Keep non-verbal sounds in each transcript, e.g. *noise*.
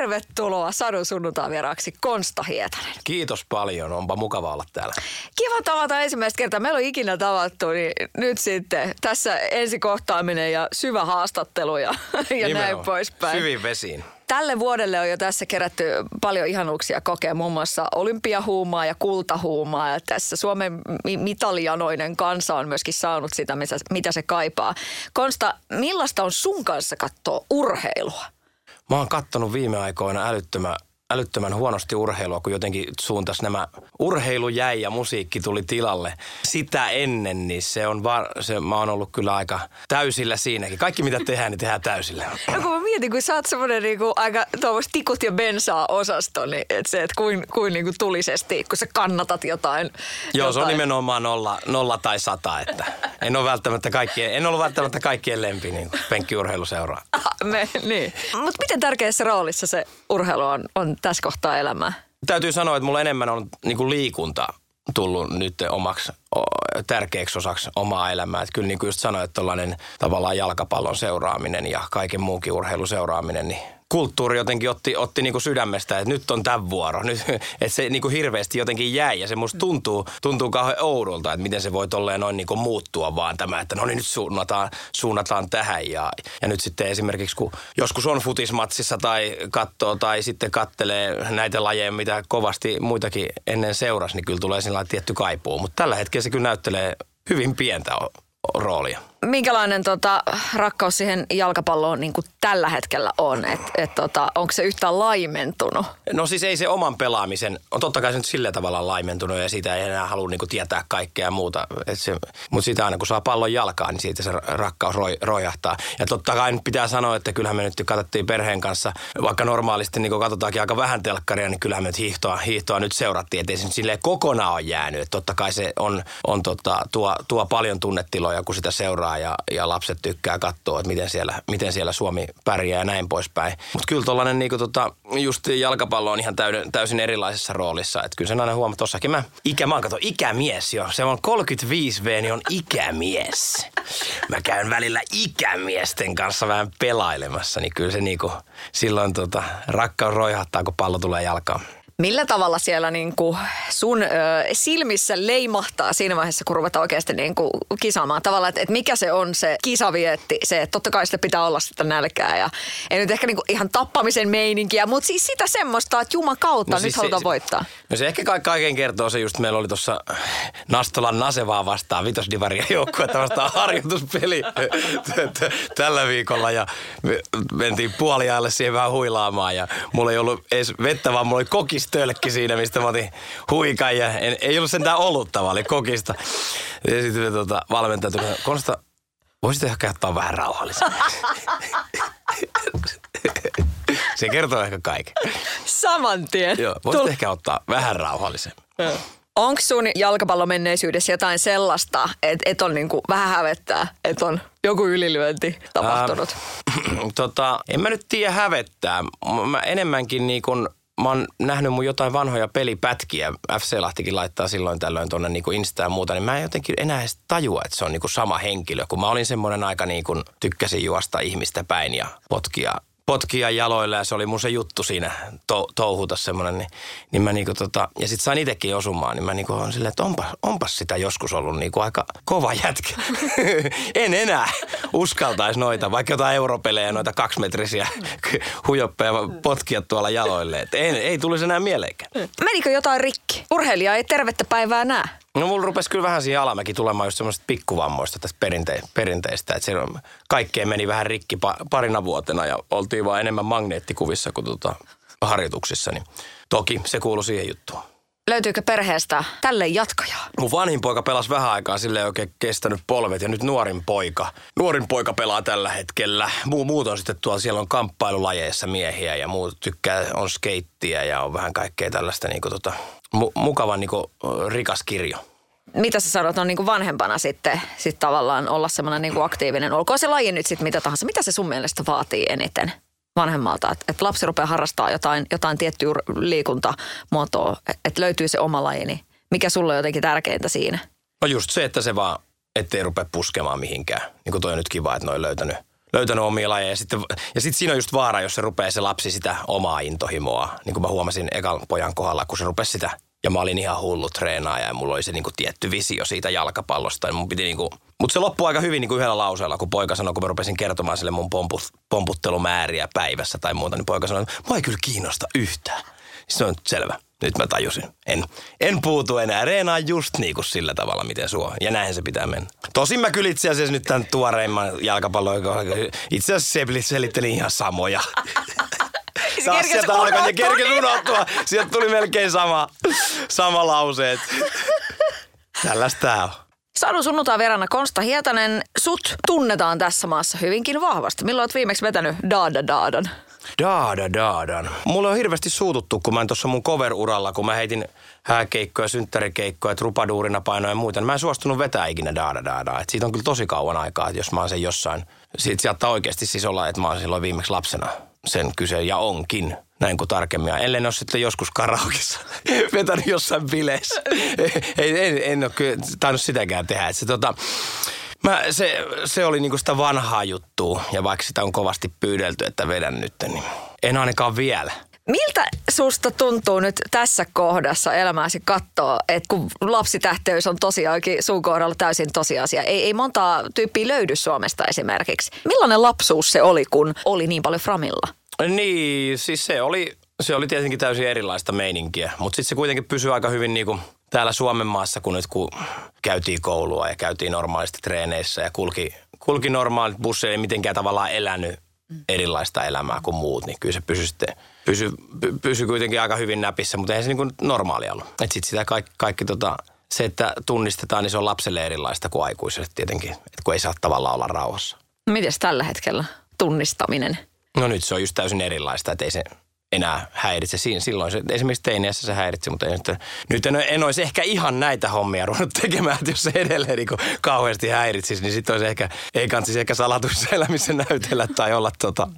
Tervetuloa Sadun sunnuntai vieraaksi Konsta Hietanen. Kiitos paljon, onpa mukava olla täällä. Kiva tavata ensimmäistä kertaa. Meillä on ikinä tavattu, niin nyt sitten tässä ensikohtaaminen ja syvä haastattelu ja, *laughs* ja näin poispäin. Syvin vesiin. Tälle vuodelle on jo tässä kerätty paljon ihanuuksia kokea, muun muassa olympiahuumaa ja kultahuumaa. Ja tässä Suomen mitalianoinen kansa on myöskin saanut sitä, mitä se kaipaa. Konsta, millaista on sun kanssa katsoa urheilua? Mä oon kattonut viime aikoina älyttömän älyttömän huonosti urheilua, kun jotenkin suuntas nämä urheilu jäi ja musiikki tuli tilalle. Sitä ennen, niin se on var, se, mä oon ollut kyllä aika täysillä siinäkin. Kaikki mitä tehdään, niin tehdään täysillä. No kun mä mietin, kun sä oot semmoinen niinku aika tikut ja bensaa osasto, niin et se, että kuin, kuin niinku tulisesti, kun sä kannatat jotain. Joo, jotain. se on nimenomaan nolla, nolla tai sata, että en ole välttämättä kaikkien, en ollut välttämättä kaikkien lempi niin penkkiurheiluseuraa. Me, niin. Mutta miten tärkeässä roolissa se urheilu on, on tässä kohtaa elämää? Täytyy sanoa, että mulla enemmän on niin liikunta tullut nyt omaksi tärkeäksi osaksi omaa elämää. Että kyllä niin kuin just sanoin, että tällainen tavallaan jalkapallon seuraaminen ja kaiken muunkin urheilun seuraaminen, niin kulttuuri jotenkin otti, otti niin kuin sydämestä, että nyt on tämän vuoro. *laughs* Nyt, että se niin kuin hirveästi jotenkin jäi ja se musta tuntuu, tuntuu kauhean oudolta, että miten se voi tolleen noin niin kuin muuttua vaan tämä, että no niin nyt suunnataan, suunnataan tähän. Ja, ja nyt sitten esimerkiksi kun joskus on futismatsissa tai katsoo tai sitten kattelee näitä lajeja, mitä kovasti muitakin ennen seurasi, niin kyllä tulee sellainen tietty kaipuu. Mutta tällä hetkellä se kyllä näyttelee hyvin pientä roolia minkälainen tota, rakkaus siihen jalkapalloon niin kuin tällä hetkellä on? Et, et, tota, onko se yhtään laimentunut? No siis ei se oman pelaamisen, on totta kai se nyt sillä tavalla laimentunut ja siitä ei enää halua niin kuin tietää kaikkea muuta. Mutta sitä aina kun saa pallon jalkaan, niin siitä se rakkaus roi, rojahtaa. Ja totta kai nyt pitää sanoa, että kyllähän me nyt katsottiin perheen kanssa, vaikka normaalisti niin katsotaankin aika vähän telkkaria, niin kyllähän me nyt hiihtoa, hiihtoa nyt seurattiin, ettei se nyt silleen kokonaan ole jäänyt. Et totta kai se on, on tota, tuo, tuo paljon tunnetiloja, kun sitä seuraa ja, ja lapset tykkää katsoa, että miten siellä, miten siellä Suomi pärjää ja näin poispäin. Mutta kyllä tuollainen niin tota, just jalkapallo on ihan täyden, täysin erilaisessa roolissa. Että kyllä sen aina huomaa, tossakin mä, ikä, mä oon ikämies jo. Se on 35V, niin on ikämies. Mä käyn välillä ikämiesten kanssa vähän pelailemassa, niin kyllä se niinku, silloin tota, rakkaus roihattaa, kun pallo tulee jalkaan. Millä tavalla siellä niin kuin sun ö, silmissä leimahtaa siinä vaiheessa, kun ruvetaan oikeasti niin kuin kisaamaan? Tavallaan, että, että mikä se on se kisavietti, se, että totta kai sitä pitää olla sitä nälkää ja ei nyt ehkä niin kuin ihan tappamisen meininkiä, mutta siis sitä semmoista, että Juman kautta no nyt siis halutaan se, voittaa. No se ehkä kaiken kertoo se just, meillä oli tuossa Nastolan Nasevaa vastaan, Vitosdivaria joukkuetta vastaan *laughs* harjoituspeli tällä viikolla ja me mentiin puoliajalle siihen vähän huilaamaan ja mulla ei ollut edes vettä, vaan mulla oli kokista tölkki siinä, mistä mä otin huikan ja en, ei ollut sentään olutta, vaan oli kokista. Ja sitten tota, valmentaja tuli, Konsta, voisit ehkä ottaa vähän rauhallisemmin. *laughs* Se kertoo ehkä kaiken. Saman tien. Joo, voisit Tul- ehkä ottaa vähän rauhallisemmin. Onko sun jalkapallomenneisyydessä jotain sellaista, että et on niinku vähän hävettää, että on joku ylilyönti tapahtunut? Äh, *clears throat* tota, en mä nyt tiedä hävettää. Mä enemmänkin niin kun mä oon nähnyt mun jotain vanhoja pelipätkiä. FC Lahtikin laittaa silloin tällöin tuonne niin Insta ja muuta, niin mä en jotenkin enää edes tajua, että se on niin kuin sama henkilö. Kun mä olin semmoinen aika niin kuin tykkäsin juosta ihmistä päin ja potkia potkia jaloilla ja se oli mun se juttu siinä to, touhuta semmoinen. Niin, niin mä niinku tota, ja sit sain itekin osumaan, niin mä niinku on silleen, että onpa, onpas sitä joskus ollut niinku aika kova jätkä. *laughs* en enää uskaltaisi noita, vaikka jotain europelejä, noita kaksimetrisiä *laughs* hujoppeja potkia tuolla jaloille. Et ei, ei tulisi enää mieleenkään. Menikö jotain rikki? Urheilija ei tervettä päivää näe. No mulla rupesi kyllä vähän siihen alamäki tulemaan just semmoista pikkuvammoista tästä perinte- perinteistä. Että siellä kaikkeen meni vähän rikki pa- parina vuotena ja oltiin vaan enemmän magneettikuvissa kuin tota harjoituksissa. Niin toki se kuului siihen juttuun. Löytyykö perheestä tälle jatkajaa? Mun vanhin poika pelasi vähän aikaa, sille ei oikein kestänyt polvet ja nyt nuorin poika. Nuorin poika pelaa tällä hetkellä. Muu, muut on sitten tuolla, siellä on kamppailulajeissa miehiä ja muut tykkää, on skeittiä ja on vähän kaikkea tällaista niinku tota, mu, mukavan niinku, rikas kirjo. Mitä sä sanot on niin kuin vanhempana sitten sit tavallaan olla semmoinen niin kuin aktiivinen? Olkoon se laji nyt sitten mitä tahansa. Mitä se sun mielestä vaatii eniten vanhemmalta? Että et lapsi rupeaa harrastaa jotain, jotain tiettyä liikuntamuotoa, että löytyy se oma laji. Niin mikä sulla on jotenkin tärkeintä siinä? No just se, että se vaan, ettei rupea puskemaan mihinkään. Niin kuin toi on nyt kiva, että ne on löytänyt, löytänyt omia lajeja. Ja sitten, ja sitten siinä on just vaara, jos se rupeaa se lapsi sitä omaa intohimoa. Niin kuin mä huomasin ekan pojan kohdalla, kun se rupesi sitä ja mä olin ihan hullu treenaaja ja mulla oli se niinku tietty visio siitä jalkapallosta. Ja mun piti niinku, mutta se loppui aika hyvin niinku yhdellä lauseella, kun poika sanoi, kun mä rupesin kertomaan sille mun pomput, pomputtelumääriä päivässä tai muuta, niin poika sanoi, että mä ei kyllä kiinnosta yhtään. Se on selvä. Nyt mä tajusin. En, en puutu enää. Reenaa just niin kuin sillä tavalla, miten suo. Ja näin se pitää mennä. Tosin mä kyllä itse asiassa nyt tämän tuoreimman jalkapallon, itse asiassa se selitteli ihan samoja. *laughs* Taas sieltä alkoi ja kerkesi unohtua. Sieltä tuli melkein sama, sama lause. Tällaista tää on. Sadun sunnuntai verana Konsta Hietanen, sut tunnetaan tässä maassa hyvinkin vahvasti. Milloin oot viimeksi vetänyt Daada Daadan? Daada Daadan. Mulle on hirveästi suututtu, kun mä en tuossa mun cover-uralla, kun mä heitin hääkeikkoja, synttärikeikkoja, trupaduurina painoja ja muita. Niin mä en suostunut vetää ikinä Daada Daadaa. Et siitä on kyllä tosi kauan aikaa, että jos mä oon sen jossain. Siitä saattaa oikeasti siis olla, että mä oon silloin viimeksi lapsena sen kyse ja onkin näin kuin tarkemmin. Ellen ole sitten joskus karaokissa *laughs* vetänyt jossain bileissä. ei, en, en ole kyllä tainnut sitäkään tehdä. Et se, tota, mä, se, se oli niinku sitä vanhaa juttua ja vaikka sitä on kovasti pyydelty, että vedän nyt, niin en ainakaan vielä. Miltä susta tuntuu nyt tässä kohdassa elämääsi katsoa, että kun lapsitähteys on tosiaankin sun kohdalla täysin tosiasia. Ei, ei montaa tyyppiä löydy Suomesta esimerkiksi. Millainen lapsuus se oli, kun oli niin paljon Framilla? Niin, siis se oli, se oli tietenkin täysin erilaista meininkiä, mutta sitten se kuitenkin pysyy aika hyvin niin kuin täällä Suomen maassa, kun nyt kun käytiin koulua ja käytiin normaalisti treeneissä ja kulki, kulki normaalit busseja, ei mitenkään tavallaan elänyt erilaista elämää kuin muut, niin kyllä se pysyi sitten, pysy, py, pysy kuitenkin aika hyvin näpissä, mutta eihän se niin kuin normaali ollut. Että sitten sitä kaikki, kaikki tota, se, että tunnistetaan, niin se on lapselle erilaista kuin aikuiselle tietenkin, että kun ei saa tavallaan olla rauhassa. Mites tällä hetkellä tunnistaminen? No nyt se on just täysin erilaista, että ei se enää häiritse. Siinä, silloin se, esimerkiksi teiniässä se häiritsi, mutta nyt, nyt en, en olisi ehkä ihan näitä hommia ruvennut tekemään, että jos se edelleen niin kauheasti häiritsisi, niin sitten olisi ehkä, ei kantsisi ehkä salatuissa elämissä näytellä tai olla tota,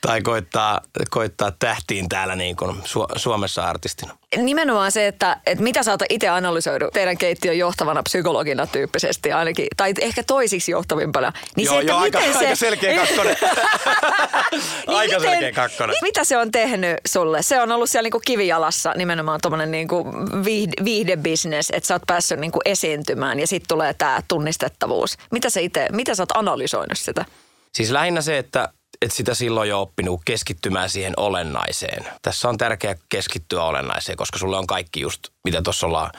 tai koittaa, koittaa tähtiin täällä niin kuin Su- Suomessa artistina. Nimenomaan se, että, että mitä oot itse analysoidu teidän keittiön johtavana psykologina tyyppisesti ainakin, tai ehkä toisiksi johtavimpana. Niin joo, se, että joo, miten aika, se... aika selkeä kakkonen. *laughs* *laughs* niin aika miten, selkeä kakkonen. Mitä se on tehnyt sulle? Se on ollut siellä niinku kivijalassa nimenomaan tuommoinen niinku viihde, viihdebisnes, että sä oot päässyt niinku esiintymään ja sitten tulee tämä tunnistettavuus. Mitä sä itse, mitä sä oot analysoinut sitä? Siis lähinnä se, että että sitä silloin jo oppinut keskittymään siihen olennaiseen. Tässä on tärkeää keskittyä olennaiseen, koska sulle on kaikki just, mitä tuossa ollaan,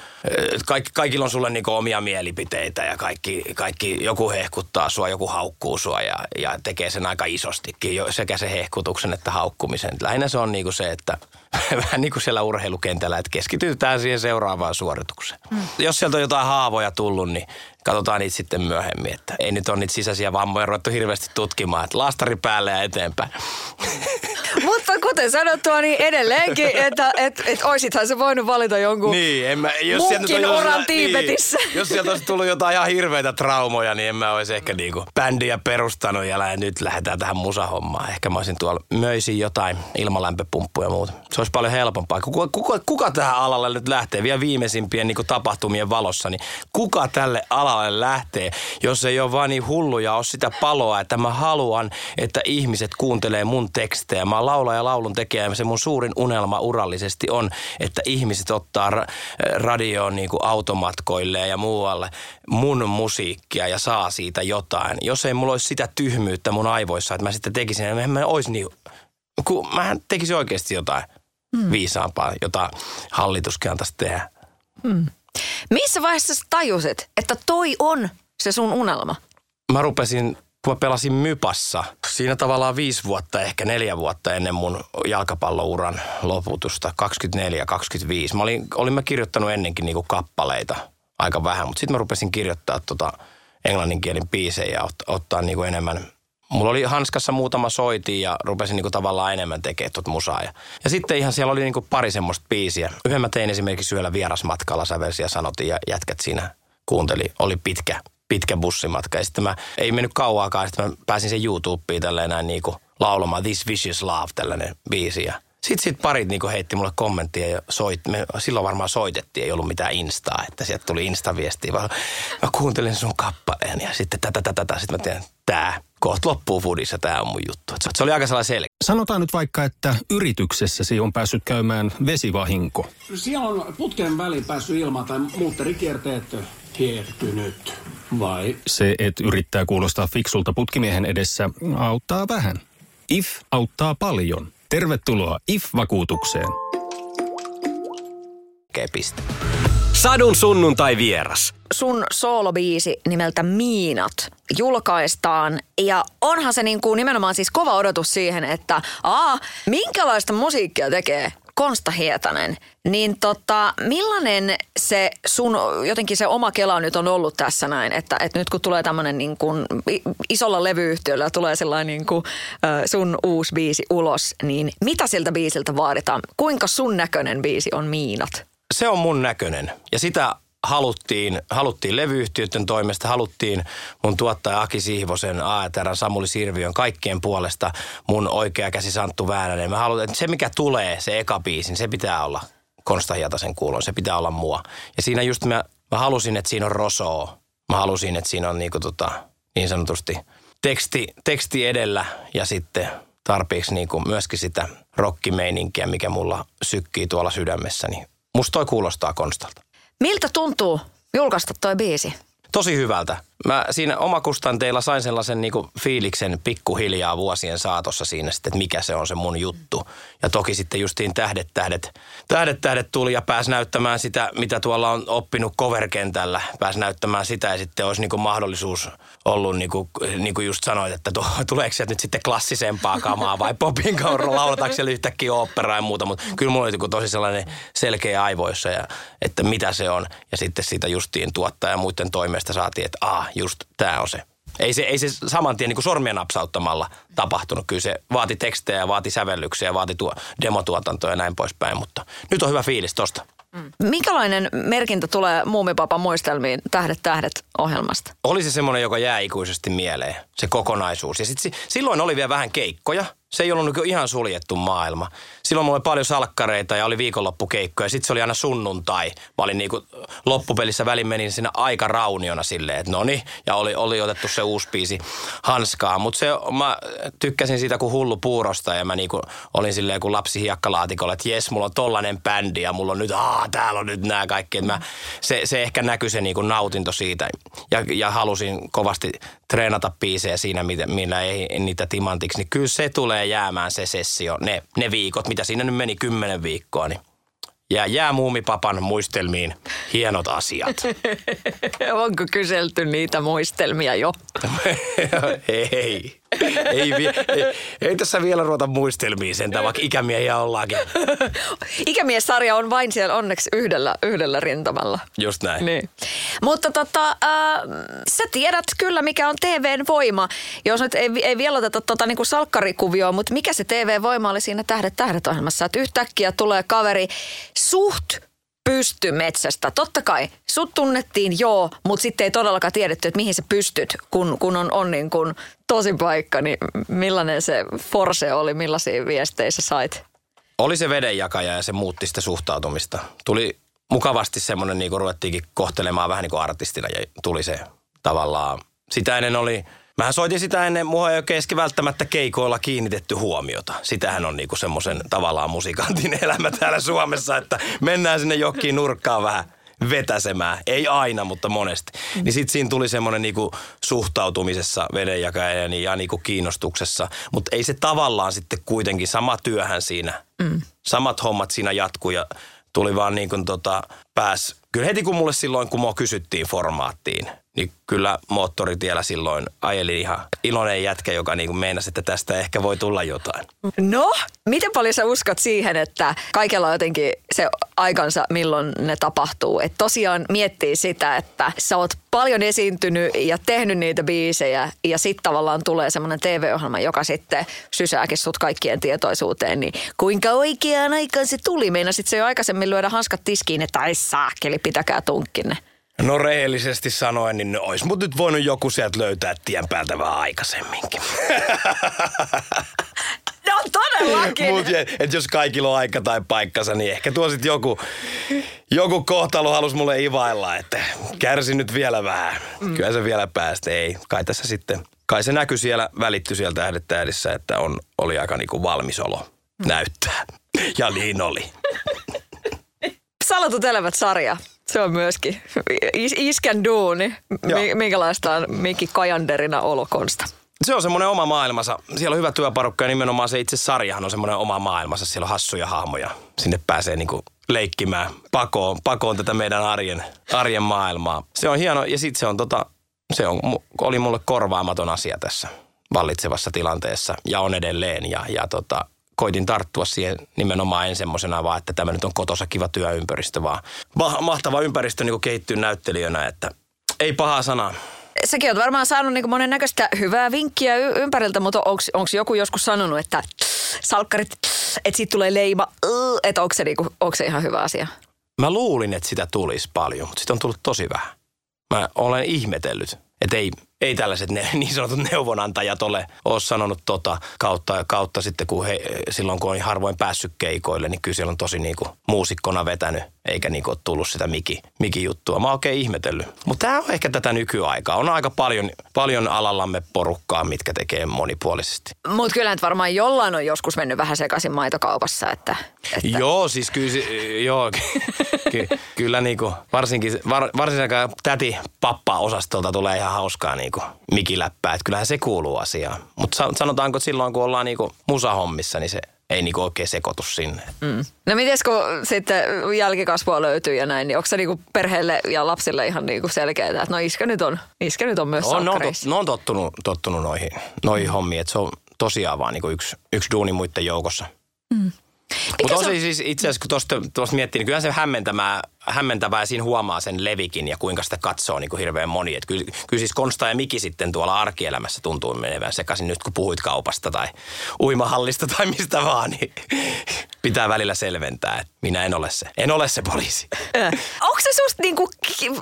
kaikki, kaikilla on sulle niinku omia mielipiteitä ja kaikki, kaikki, joku hehkuttaa sua, joku haukkuu sua ja, ja tekee sen aika isostikin, sekä se hehkutuksen että haukkumisen. Lähinnä se on niinku se, että *laughs* vähän niin kuin siellä urheilukentällä, että keskitytään siihen seuraavaan suoritukseen. Mm. Jos sieltä on jotain haavoja tullut, niin katsotaan niitä sitten myöhemmin. Että ei nyt ole niitä sisäisiä vammoja ruvettu hirveästi tutkimaan, että laastari päälle ja eteenpäin. *laughs* Mutta kuten sanottua, niin edelleenkin, että et, et oisithan se voinut valita jonkun niin, en mä, jos munkin on uran Tiibetissä. Niin, *laughs* jos sieltä olisi tullut jotain ihan hirveitä traumoja, niin en mä olisi ehkä niinku bändiä perustanut ja nyt lähdetään tähän musahommaan. Ehkä mä olisin tuolla möisin jotain ilmalämpöpumppuja ja muuta. Se olisi paljon helpompaa. Kuka, kuka, kuka tähän alalle nyt lähtee vielä viimeisimpien niinku tapahtumien valossa, niin kuka tälle alalle lähtee, jos ei ole vaan niin hulluja, ole sitä paloa, että mä haluan, että ihmiset kuuntelee mun tekstejä. Mä laula ja laulun tekijä ja se mun suurin unelma urallisesti on, että ihmiset ottaa ra- radioon niin kuin automatkoille ja muualle mun musiikkia ja saa siitä jotain. Jos ei mulla olisi sitä tyhmyyttä mun aivoissa, että mä sitten tekisin, niin mä olisi niin, kun mähän tekisin oikeasti jotain hmm. viisaampaa, jota hallituskin antaisi tehdä. Hmm. Missä vaiheessa sä tajusit, että toi on se sun unelma? Mä rupesin kun mä pelasin Mypassa, siinä tavallaan viisi vuotta, ehkä neljä vuotta ennen mun jalkapallouran loputusta, 24-25. Mä olin, olin mä kirjoittanut ennenkin niinku kappaleita aika vähän, mutta sitten mä rupesin kirjoittaa tota englanninkielin biisejä ja ot, ottaa niinku enemmän Mulla oli hanskassa muutama soiti ja rupesin niinku tavallaan enemmän tekemään tuota musaa. Ja, ja sitten ihan siellä oli niinku pari semmoista biisiä. Yhden mä tein esimerkiksi yöllä vierasmatkalla sävelsi ja sanotin ja jätkät siinä kuunteli. Oli pitkä, pitkä bussimatka. Ja sitten mä, ei mennyt kauaakaan, sitten mä pääsin sen YouTubeen tälleen näin niinku laulamaan This Vicious Love, tällainen biisi. Ja sitten sit parit niinku heitti mulle kommenttia ja soit, me silloin varmaan soitettiin, ei ollut mitään instaa, että sieltä tuli instaviestiä, vaan mä kuuntelin sun kappaleen ja sitten tätä, tätä, tätä, sitten mä tein tää, kohta loppuu foodissa, tää on mun juttu. Et se oli aika sellainen selkeä. Sanotaan nyt vaikka, että yrityksessäsi on päässyt käymään vesivahinko. Siellä on putken väliin päässyt ilma tai muutterikierteet hiertynyt. Vai? Se, että yrittää kuulostaa fiksulta putkimiehen edessä, auttaa vähän. IF auttaa paljon. Tervetuloa IF-vakuutukseen. piste. Sadun sunnuntai vieras. sun soolobiisi nimeltä Miinat julkaistaan. Ja onhan se niin kuin nimenomaan siis kova odotus siihen, että aa, minkälaista musiikkia tekee Konsta Hietanen. Niin tota, millainen se sun, jotenkin se oma kela nyt on ollut tässä näin, että, että nyt kun tulee tämmöinen niin isolla levyyhtiöllä tulee sellainen niin kuin, sun uusi biisi ulos, niin mitä siltä biisiltä vaaditaan? Kuinka sun näköinen biisi on Miinat? Se on mun näköinen ja sitä haluttiin, haluttiin levyyhtiöiden toimesta, haluttiin mun tuottaja Aki Sihvosen, AETR, Samuli Sirviön, kaikkien puolesta mun oikea käsi Santtu Väänänen. Mä haluan, että se mikä tulee, se eka biisin, se pitää olla Konsta Hietasen kuulon, se pitää olla mua. Ja siinä just mä, mä halusin, että siinä on rosoo. Mä halusin, että siinä on niinku tota, niin sanotusti teksti, teksti edellä ja sitten tarpeeksi niinku myöskin sitä rockimeininkiä, mikä mulla sykkii tuolla sydämessäni. Musta toi kuulostaa Konstalta. Miltä tuntuu julkaista toi biisi? Tosi hyvältä. Mä siinä omakustanteilla sain sellaisen niinku fiiliksen pikkuhiljaa vuosien saatossa siinä sitten, että mikä se on se mun juttu. Ja toki sitten justiin tähdet, tähdet, tähdet, tähdet tuli ja pääsi näyttämään sitä, mitä tuolla on oppinut coverkentällä. Pääsi näyttämään sitä ja sitten olisi niinku mahdollisuus ollut, niin kuin, niin kuin just sanoit, että tuo, tuleeko sieltä nyt sitten klassisempaa kamaa vai popin kautta laulataanko siellä yhtäkkiä operaa ja muuta. Mutta kyllä mulla oli tosi sellainen selkeä aivoissa, ja, että mitä se on. Ja sitten siitä justiin tuottaja ja muiden toimesta saatiin, että ah, just tämä on se. Ei se, ei se saman tien niin sormien napsauttamalla tapahtunut. Kyllä se vaati tekstejä, vaati sävellyksiä, vaati tuo demotuotantoa ja näin poispäin. Mutta nyt on hyvä fiilis tosta. Mm. Minkälainen merkintä tulee Muumipapan muistelmiin Tähdet tähdet ohjelmasta? Oli se semmoinen, joka jää ikuisesti mieleen, se kokonaisuus. Ja sit, silloin oli vielä vähän keikkoja – se ei ollut niinku ihan suljettu maailma. Silloin mulla oli paljon salkkareita ja oli viikonloppukeikkoja. Sitten se oli aina sunnuntai. Mä olin niinku loppupelissä välin menin siinä aika rauniona silleen, että noni. Ja oli, oli otettu se uusi biisi hanskaa. Mutta se, mä tykkäsin siitä kuin hullu puurosta ja mä niinku olin silleen kuin lapsi hiekkalaatikolla, että jes, mulla on tollanen bändi ja mulla on nyt, aah, täällä on nyt nämä kaikki. Mä, se, se ehkä näkyi se niinku nautinto siitä. Ja, ja halusin kovasti treenata biisejä siinä, millä ei niitä timantiksi. Niin kyllä se tulee tulee jäämään se sessio, ne, ne viikot, mitä siinä nyt meni kymmenen viikkoa, niin ja jää muumipapan muistelmiin hienot asiat. *laughs* Onko kyselty niitä muistelmia jo? *laughs* ei. *laughs* ei, ei, ei, tässä vielä ruveta muistelmiin sen, vaikka ikämiehiä ollaankin. *laughs* Ikämiessarja on vain siellä onneksi yhdellä, yhdellä rintamalla. Just näin. Niin. Mutta tota, äh, sä tiedät kyllä, mikä on TVn voima. Jos nyt ei, ei vielä oteta tota, niin kuin salkkarikuvioon, mutta mikä se TV-voima oli siinä Tähdet tähdet ohjelmassa? Että yhtäkkiä tulee kaveri suht pysty metsästä. Totta kai, sut tunnettiin joo, mutta sitten ei todellakaan tiedetty, että mihin sä pystyt, kun, kun on, on niin kuin tosi paikka. Niin millainen se forse oli, millaisia viestejä sä sait? Oli se vedenjakaja ja se muutti sitä suhtautumista. Tuli mukavasti semmoinen, niin kuin ruvettiinkin kohtelemaan vähän niin kuin artistina ja tuli se tavallaan. Sitä ennen oli Mähän soitin sitä ennen, mua ei oikein välttämättä keikoilla kiinnitetty huomiota. Sitähän on niinku semmoisen tavallaan musikantin *laughs* elämä täällä Suomessa, että mennään sinne jokin nurkkaan vähän vetäsemään. Ei aina, mutta monesti. Mm. Niin sitten siinä tuli semmoinen niinku suhtautumisessa vedenjakajan ja niinku kiinnostuksessa. Mutta ei se tavallaan sitten kuitenkin sama työhän siinä. Mm. Samat hommat siinä jatkuu ja tuli vaan niin kuin tota, pääs. Kyllä heti kun mulle silloin, kun mua kysyttiin formaattiin, niin kyllä moottoritiellä silloin ajeli ihan iloinen jätkä, joka niin kuin meinasi, että tästä ehkä voi tulla jotain. No, miten paljon sä uskot siihen, että kaikella on jotenkin se aikansa, milloin ne tapahtuu? Että tosiaan miettii sitä, että sä oot paljon esiintynyt ja tehnyt niitä biisejä ja sitten tavallaan tulee semmoinen TV-ohjelma, joka sitten sysääkin sut kaikkien tietoisuuteen, niin kuinka oikeaan aikaan se tuli? Meinasit se jo aikaisemmin lyödä hanskat tiskiin, että ai saakeli, pitäkää tunkkinne. No rehellisesti sanoen, niin olisi mut nyt voinut joku sieltä löytää tien päältä vähän aikaisemminkin. *laughs* No todellakin. Mut, et jos kaikilla on aika tai paikkansa, niin ehkä tuo sit joku, joku kohtalo halus mulle ivailla, että kärsi nyt vielä vähän. Mm. Kyllä se vielä päästä. Ei, kai tässä sitten, kai se näkyy siellä, välitty sieltä tähdettäjädissä, että on, oli aika niinku valmis olo näyttää. Ja niin oli. Salatut elävät sarja. Se on myöskin is- iskän duuni. Joo. Mi- minkälaista on Mikki Kajanderina olokonsta? Se on semmoinen oma maailmansa. Siellä on hyvä työparukka ja nimenomaan se itse sarjahan on semmoinen oma maailmansa. Siellä on hassuja hahmoja. Sinne pääsee niinku leikkimään pakoon, pakoon tätä meidän arjen, arjen maailmaa. Se on hieno ja sitten se on tota, se on, oli mulle korvaamaton asia tässä vallitsevassa tilanteessa ja on edelleen. Ja, ja tota, koitin tarttua siihen nimenomaan en semmoisena vaan, että tämä nyt on kotosa kiva työympäristö, vaan ma- mahtava ympäristö niin kehittyy näyttelijänä, että ei paha sana. Säkin oot varmaan saanut niin monen näköistä hyvää vinkkiä y- ympäriltä, mutta onko joku joskus sanonut, että salkkarit, että siitä tulee leima, että onko se, onko se ihan hyvä asia? Mä luulin, että sitä tulisi paljon, mutta sitä on tullut tosi vähän. Mä olen ihmetellyt, että ei, ei tällaiset ne, niin sanotut neuvonantajat ole, ole sanonut tota kautta, kautta sitten, kun he, silloin kun on harvoin päässyt keikoille, niin kyllä siellä on tosi niin kuin muusikkona vetänyt, eikä niin kuin ole tullut sitä miki, miki-juttua. Mä oon oikein ihmetellyt. Mutta tämä on ehkä tätä nykyaikaa. On aika paljon, paljon alallamme porukkaa, mitkä tekee monipuolisesti. Mutta kyllä nyt varmaan jollain on joskus mennyt vähän sekaisin maitokaupassa, että, että Joo, siis kyllä, joo, ky, kyllä niinku, varsinkin, var, varsinkin täti pappa osastolta tulee ihan hauskaa niinku mikiläppää, että kyllähän se kuuluu asiaan. Mutta sanotaanko, että silloin kun ollaan niinku musahommissa, niin se ei niinku oikein sekoitu sinne. Mm. No mites kun sitten jälkikasvua löytyy ja näin, niin onko se niinku perheelle ja lapsille ihan niinku selkeää, että no iskä nyt on, iskä nyt on myös On, ne, on, tot, salkkareissa? ne on tottunut, tottunut noihin, noihin hommiin, että se on tosiaan vaan niinku yksi, yksi duuni muiden joukossa. Mutta on se on- siis itse asiassa, kun tuosta, tuosta miettii, niin kyllä se hämmentävää, hämmentävää ja siinä huomaa sen levikin ja kuinka sitä katsoo niin kuin hirveän moni. Et kyllä, kyllä siis Konsta ja Miki sitten tuolla arkielämässä tuntuu menevän sekaisin nyt, kun puhuit kaupasta tai uimahallista tai mistä vaan, niin *laughs* pitää välillä selventää, että minä en ole se. En ole se poliisi. Onko se susta niinku,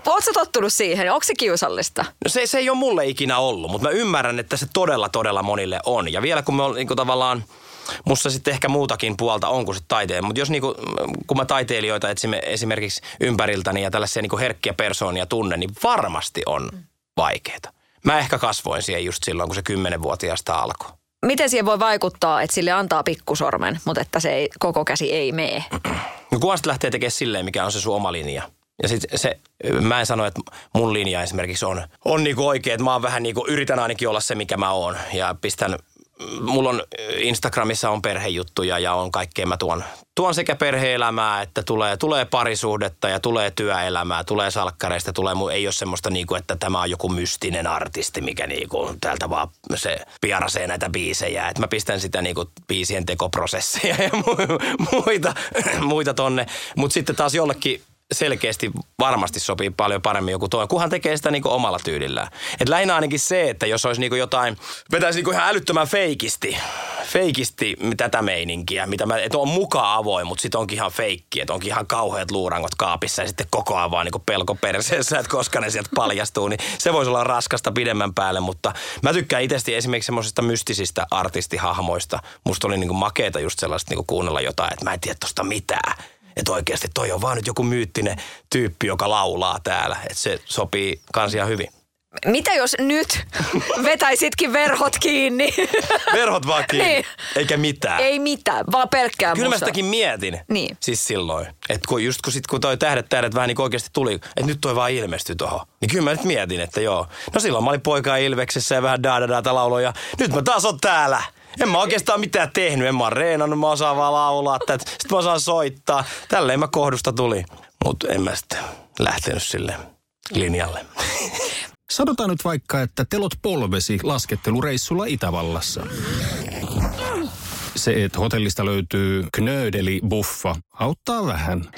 oot sä tottunut siihen? Onko se kiusallista? No se, se ei ole mulle ikinä ollut, mutta mä ymmärrän, että se todella, todella monille on. Ja vielä kun me on niin kuin tavallaan, musta sitten ehkä muutakin puolta on kuin se taiteen. Mutta jos niinku, kun mä taiteilijoita etsimme esimerkiksi ympäriltäni ja tällaisia niinku herkkiä persoonia tunnen, niin varmasti on vaikeeta. Mä ehkä kasvoin siihen just silloin, kun se kymmenenvuotiaasta alkoi. Miten siihen voi vaikuttaa, että sille antaa pikkusormen, mutta että se ei, koko käsi ei mene? *clears throat* No sitten lähtee tekemään silleen, mikä on se sun oma linja. Ja sit se, mä en sano, että mun linja esimerkiksi on, on niinku oikein, että mä oon vähän niinku, yritän ainakin olla se, mikä mä oon. Ja pistän, mulla on Instagramissa on perhejuttuja ja on kaikkea, mä tuon, tuon sekä perheelämää, että tulee, tulee parisuhdetta ja tulee työelämää, tulee salkkareista, tulee, mu- ei ole semmoista niinku, että tämä on joku mystinen artisti, mikä niinku, täältä vaan se piarasee näitä biisejä. Et mä pistän sitä niinku biisien tekoprosesseja *laughs* ja mu- muita, muita tonne. Mutta sitten taas jollekin selkeästi varmasti sopii paljon paremmin joku toinen, kunhan tekee sitä niinku omalla tyylillään. Et lähinnä ainakin se, että jos olisi niinku jotain, vetäisi niinku ihan älyttömän feikisti, feikisti tätä meininkiä, mitä mä, että on mukaan avoin, mutta sitten onkin ihan feikki, että onkin ihan kauheat luurangot kaapissa ja sitten koko ajan vaan niinku pelko perseessä, että koska ne sieltä paljastuu, niin se voisi olla raskasta pidemmän päälle, mutta mä tykkään itse esimerkiksi semmoisista mystisistä artistihahmoista. Musta oli niinku makeeta just sellaista niinku kuunnella jotain, että mä en tiedä tosta mitään. Että oikeasti toi on vaan nyt joku myyttinen tyyppi, joka laulaa täällä. Että se sopii kansia hyvin. Mitä jos nyt *laughs* vetäisitkin verhot kiinni? *laughs* Verhot vaan kiinni, Niin. eikä mitään. Ei mitään, vaan pelkkää Kyllä mä musaa. sitäkin mietin. Niin. Siis silloin. Että kun just kun, sit, kun toi tähdet tähdet vähän niin oikeasti tuli, että nyt toi vaan ilmestyi tohon. Niin kyllä mä nyt mietin, että joo. No silloin mä olin poika Ilveksessä ja vähän daadadaata lauloja. Nyt mä taas on täällä. En mä oikeastaan mitään tehnyt. En mä reenannut, mä osaan vaan laulaa. Sitten mä osaan soittaa. Tälleen mä kohdusta tuli. Mutta en mä sitten lähtenyt sille linjalle. Sanotaan nyt vaikka, että telot polvesi laskettelureissulla Itävallassa. Se, että hotellista löytyy knöydeli buffa, auttaa vähän.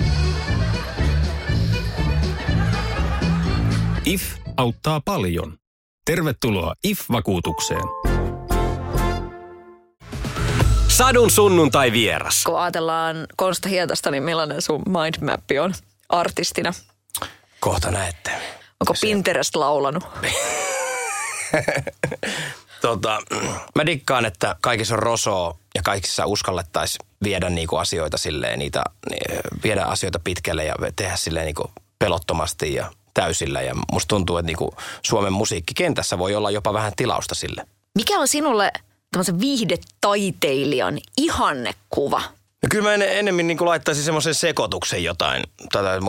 IF auttaa paljon. Tervetuloa IF-vakuutukseen. Sadun sunnuntai vieras. Kun ajatellaan Konsta Hietasta, niin millainen sun mindmappi on artistina? Kohta näette. Onko Pinterest laulanut? *laughs* Tota, mä dikkaan, että kaikissa on rosoa ja kaikissa uskallettaisiin viedä niinku asioita silleen, niitä, ni- viedä asioita pitkälle ja tehdä silleen niinku pelottomasti ja täysillä. Ja musta tuntuu, että niinku Suomen musiikkikentässä voi olla jopa vähän tilausta sille. Mikä on sinulle tämmöisen viihdetaiteilijan ihannekuva? No kyllä mä en, enemmän niin laittaisin semmoisen sekoituksen jotain, tätä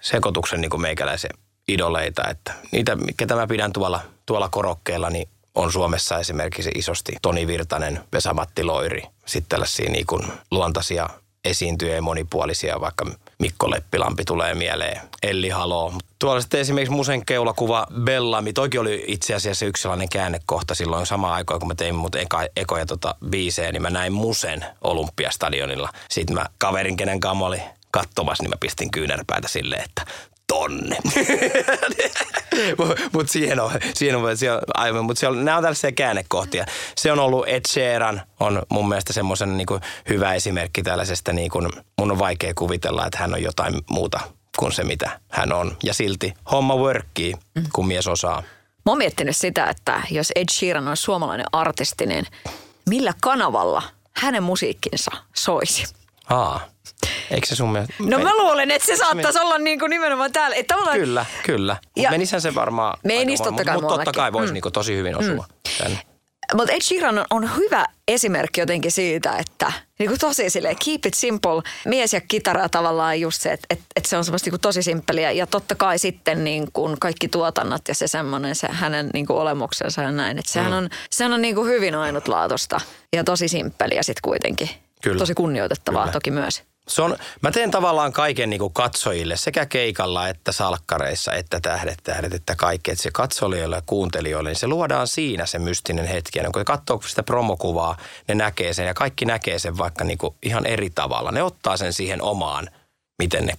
sekoituksen niin meikäläisen idoleita, että niitä, ketä mä pidän tuolla, tuolla korokkeella, niin on Suomessa esimerkiksi isosti Toni Virtanen, Vesa-Matti Loiri, sitten tällaisia niin luontaisia esiintyjä ja monipuolisia, vaikka Mikko Leppilampi tulee mieleen, Elli Halo. Tuolla sitten esimerkiksi Musen keulakuva Bellami, toikin oli itse asiassa yksi sellainen käännekohta silloin samaan aikaan, kun mä tein mut eka, ekoja tota biisejä, niin mä näin Musen Olympiastadionilla. Sitten mä kaverin, kenen kanssa mä olin katsomassa, niin mä pistin kyynärpäätä silleen, että tonne. mutta siihen on, siihen on, siihen on aivan, mutta on, nämä on tällaisia käännekohtia. Se on ollut Ed Sheeran, on mun mielestä semmoisen niin hyvä esimerkki tällaisesta, niin kuin, mun on vaikea kuvitella, että hän on jotain muuta kuin se, mitä hän on. Ja silti homma workkii, kun mies osaa. Mä oon miettinyt sitä, että jos Ed Sheeran on suomalainen artisti, niin millä kanavalla hänen musiikkinsa soisi? Aa, eikö se sun mielestä? No mä luulen, että se saattaisi olla niin kuin nimenomaan täällä. Että tavallaan, Kyllä, kyllä. Mutta menishän se varmaan... Menis totta kai Mutta totta kai voisi Mm. niinku tosi hyvin osua. Mm. Mutta Ed Sheeran on, on hyvä esimerkki jotenkin siitä, että niin kuin tosi silleen keep it simple. Mies ja kitara tavallaan just se, että, että, että se on semmoista niin kuin tosi simppeliä. Ja totta kai sitten niin kuin kaikki tuotannot ja se semmoinen se hänen niin kuin olemuksensa ja näin. Että sehän on, sehän on niin kuin hyvin ainutlaatuista ja tosi simppeliä sitten kuitenkin. Kyllä. Tosi kunnioitettavaa Kyllä. toki myös. Se on, mä teen tavallaan kaiken niin kuin katsojille, sekä keikalla että salkkareissa, että tähdet, tähdet, että kaikki. Että se katsolijoille ja kuuntelijoille, niin se luodaan siinä se mystinen hetki. Ja kun ne katsoo sitä promokuvaa, ne näkee sen ja kaikki näkee sen vaikka niin kuin ihan eri tavalla. Ne ottaa sen siihen omaan, miten ne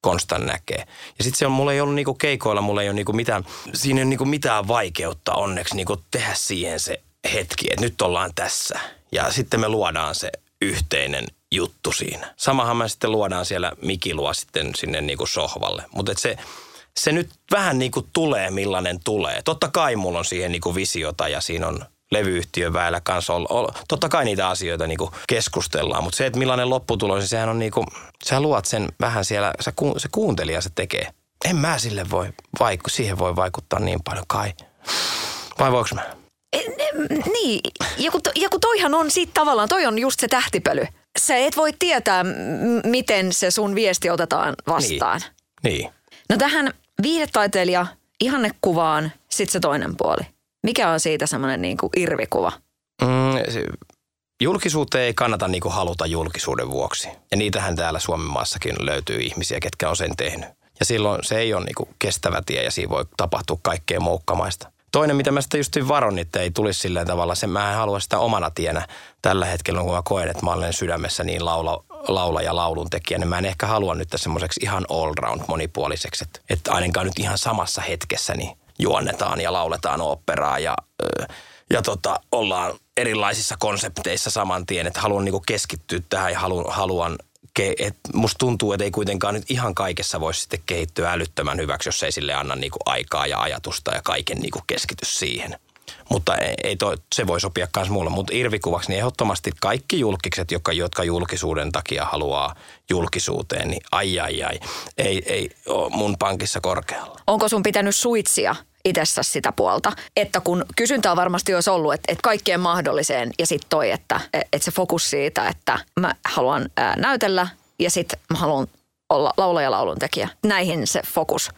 konstan näkee. Ja sitten se on, mulla ei ollut niinku keikoilla, mulla ei ole niinku mitään, siinä ei ole niinku mitään vaikeutta onneksi niinku tehdä siihen se hetki, että nyt ollaan tässä. Ja sitten me luodaan se yhteinen juttu siinä. Samahan me sitten luodaan siellä Mikilua sitten sinne niinku sohvalle. Mutta se, se nyt vähän niinku tulee, millainen tulee. Totta kai mulla on siihen niinku visiota ja siinä on levyyhtiön väellä kanssa. Ol, ol, totta kai niitä asioita niinku keskustellaan, mutta se, että millainen lopputulos, niin sehän on niinku, sä luot sen vähän siellä, sä ku, se kuuntelija se tekee. En mä sille voi vaiku, siihen voi vaikuttaa niin paljon kai. Vai voiko mä? Niin, ja kun, to, ja kun toihan on siitä tavallaan, toi on just se tähtipöly. Sä et voi tietää, m- miten se sun viesti otetaan vastaan. Niin. niin. No tähän viihdetaiteilija ihannekuvaan, sit se toinen puoli. Mikä on siitä semmoinen niin kuin irvikuva? Mm, se, julkisuuteen ei kannata niinku haluta julkisuuden vuoksi. Ja niitähän täällä Suomen maassakin löytyy ihmisiä, ketkä on sen tehnyt. Ja silloin se ei ole niinku kestävä tie ja siinä voi tapahtua kaikkea moukkamaista. Toinen, mitä mä sitten just varon, että ei tulisi silleen tavalla, se mä en halua sitä omana tienä tällä hetkellä, kun mä koen, että mä olen sydämessä niin laula, laula ja laulun tekijä, niin mä en ehkä halua nyt semmoiseksi ihan all round monipuoliseksi, että, että ainakaan nyt ihan samassa hetkessä niin juonnetaan ja lauletaan oopperaa ja, ja tota, ollaan erilaisissa konsepteissa saman tien, että haluan niinku keskittyä tähän ja haluan, haluan ke, et musta tuntuu, että ei kuitenkaan nyt ihan kaikessa voisi sitten kehittyä älyttömän hyväksi, jos ei sille anna niinku aikaa ja ajatusta ja kaiken niinku keskitys siihen. Mutta ei, ei toi, se voi sopia myös mulle. Mutta irvikuvaksi niin ehdottomasti kaikki julkikset, jotka, jotka julkisuuden takia haluaa julkisuuteen, niin ai ai ai, ei, ei ole mun pankissa korkealla. Onko sun pitänyt suitsia itsessä sitä puolta, että kun kysyntää varmasti olisi ollut, että, että kaikkeen mahdolliseen ja sitten toi, että, että se fokus siitä, että mä haluan ää, näytellä ja sitten mä haluan olla laulaja laulun tekijä. Näihin se fokus.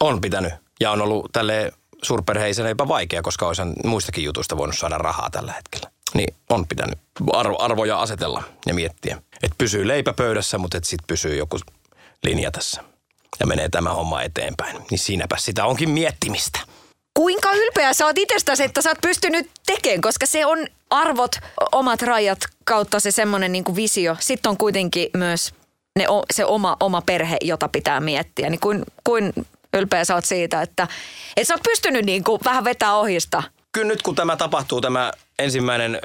On pitänyt. Ja on ollut tälle suurperheisenä jopa vaikea, koska olisi muistakin jutuista voinut saada rahaa tällä hetkellä. Niin on pitänyt arvo, arvoja asetella ja miettiä. Että pysyy leipä pöydässä, mutta että sitten pysyy joku linja tässä. Ja menee tämä homma eteenpäin. Niin siinäpä sitä onkin miettimistä. Kuinka ylpeä sä oot itsestäsi, että sä oot pystynyt tekemään, koska se on arvot, omat rajat kautta se semmoinen niin visio. Sitten on kuitenkin myös ne, se oma, oma perhe, jota pitää miettiä. Niin kuin, kuin ylpeä sä oot siitä, että, että sä oot pystynyt niin kuin vähän vetää ohista. Kyllä nyt kun tämä tapahtuu, tämä ensimmäinen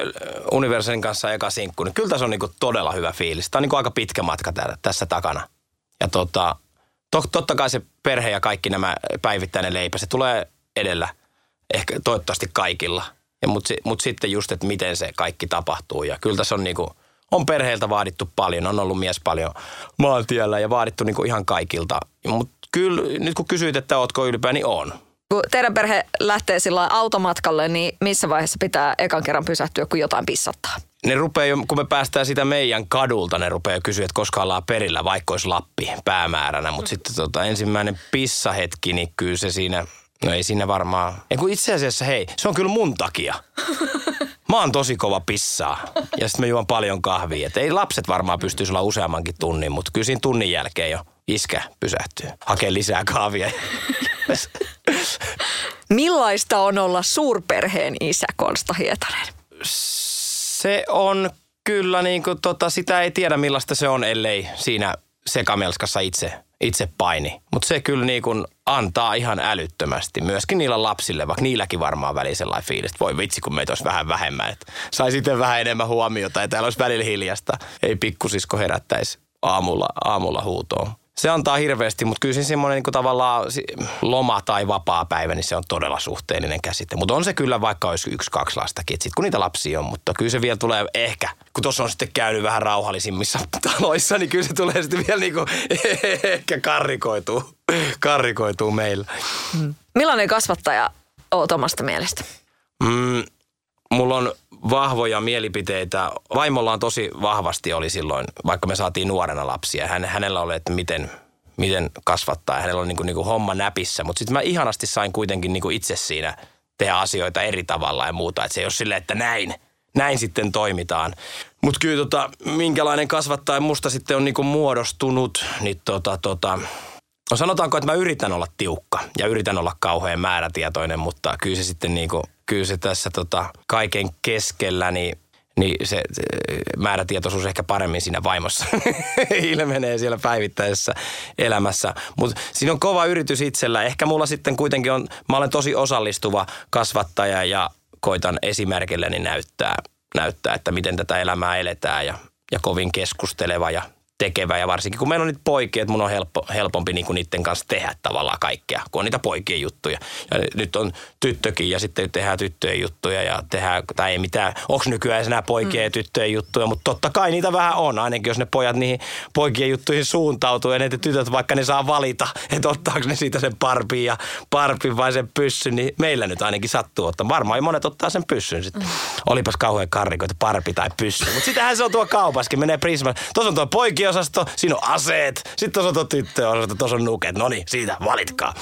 Universalin kanssa eka sinkku, niin kyllä tässä on niin kuin todella hyvä fiilis. Tämä on niin kuin aika pitkä matka täällä, tässä takana. Ja tota, to, totta kai se perhe ja kaikki nämä päivittäinen leipä, se tulee edellä ehkä toivottavasti kaikilla. Mutta mut sitten just, että miten se kaikki tapahtuu. Ja kyllä tässä on niinku, on perheiltä vaadittu paljon, on ollut mies paljon maantiellä ja vaadittu niinku ihan kaikilta. Mutta kyllä nyt kun kysyit, että ootko ylpeä, niin on. Kun teidän perhe lähtee sillä automatkalle, niin missä vaiheessa pitää ekan kerran pysähtyä, kun jotain pissattaa? Ne rupeaa jo, kun me päästään sitä meidän kadulta, ne rupeaa kysyä, että koska ollaan perillä, vaikka olisi Lappi päämääränä. Mutta sitten tota, ensimmäinen pissahetki, niin kyllä se siinä No ei siinä varmaan. Kun itse asiassa hei, se on kyllä mun takia. Mä oon tosi kova pissaa. Ja sitten mä juon paljon kahvia. Et ei lapset varmaan pystyisi olla useammankin tunnin, mutta kyllä siinä tunnin jälkeen jo iskä pysähtyy. Hakee lisää kahvia. Millaista on olla suurperheen isä Konsta Hietanen? Se on kyllä niin kuin tota, sitä ei tiedä millaista se on, ellei siinä sekamelskassa itse, itse paini. Mutta se kyllä niin kuin antaa ihan älyttömästi. Myöskin niillä lapsille, vaikka niilläkin varmaan väliin sellainen fiilis, voi vitsi, kun meitä olisi vähän vähemmän. Että sai sitten vähän enemmän huomiota ja täällä olisi välillä hiljasta. Ei pikkusisko herättäisi aamulla, aamulla huutoon se antaa hirveästi, mutta kyllä se semmoinen niin tavallaan loma tai vapaa päivä, niin se on todella suhteellinen käsite. Mutta on se kyllä vaikka olisi yksi, kaksi lastakin, sit kun niitä lapsia on, mutta kyllä se vielä tulee ehkä, kun tuossa on sitten käynyt vähän rauhallisimmissa *laughs* taloissa, niin kyllä se tulee sitten vielä niin kuin, *laughs* ehkä karrikoituu, karrikoituu meillä. Hmm. Millainen kasvattaja oot omasta mielestä? Mm, mulla on vahvoja mielipiteitä. Vaimolla on tosi vahvasti oli silloin, vaikka me saatiin nuorena lapsia. Hän, hänellä oli, että miten, miten kasvattaa hänellä on niin kuin, niin kuin homma näpissä. Mutta sitten mä ihanasti sain kuitenkin niin kuin itse siinä tehdä asioita eri tavalla ja muuta. Että se ei ole silleen, että näin, näin sitten toimitaan. Mutta kyllä tota, minkälainen kasvattaja musta sitten on niinku muodostunut, niin tota, tota, No sanotaanko, että mä yritän olla tiukka ja yritän olla kauhean määrätietoinen, mutta kyllä se sitten niinku, kyllä se tässä tota, kaiken keskellä, niin niin se, se määrätietoisuus ehkä paremmin siinä vaimossa *laughs* ilmenee siellä päivittäisessä elämässä. Mutta siinä on kova yritys itsellä. Ehkä mulla sitten kuitenkin on, mä olen tosi osallistuva kasvattaja ja koitan esimerkilleni näyttää, näyttää, että miten tätä elämää eletään ja, ja kovin keskusteleva ja tekevä ja varsinkin kun meillä on niitä poikia, että mun on helppo, helpompi niinku niiden kanssa tehdä tavallaan kaikkea, kun on niitä poikien juttuja. Ja nyt on tyttökin ja sitten tehdään tyttöjen juttuja ja tehdään, tai ei mitään, onko nykyään enää poikien mm. ja tyttöjen juttuja, mutta totta kai niitä vähän on, ainakin jos ne pojat niihin poikien juttuihin suuntautuu ja ne tytöt vaikka ne saa valita, että ottaako ne siitä sen parpin ja parpin vai sen pyssyn, niin meillä nyt ainakin sattuu ottaa. Varmaan monet ottaa sen pyssyn sitten. Mm. Olipas kauhean karrikoita, parpi tai pyssy. Mutta sitähän se on tuo kaupaskin, menee Prisma. Tuossa on tuo poikien osasto, siinä on aseet, sitten tuossa on tyttöosasto, tuossa on nuket. No niin, siitä valitkaa.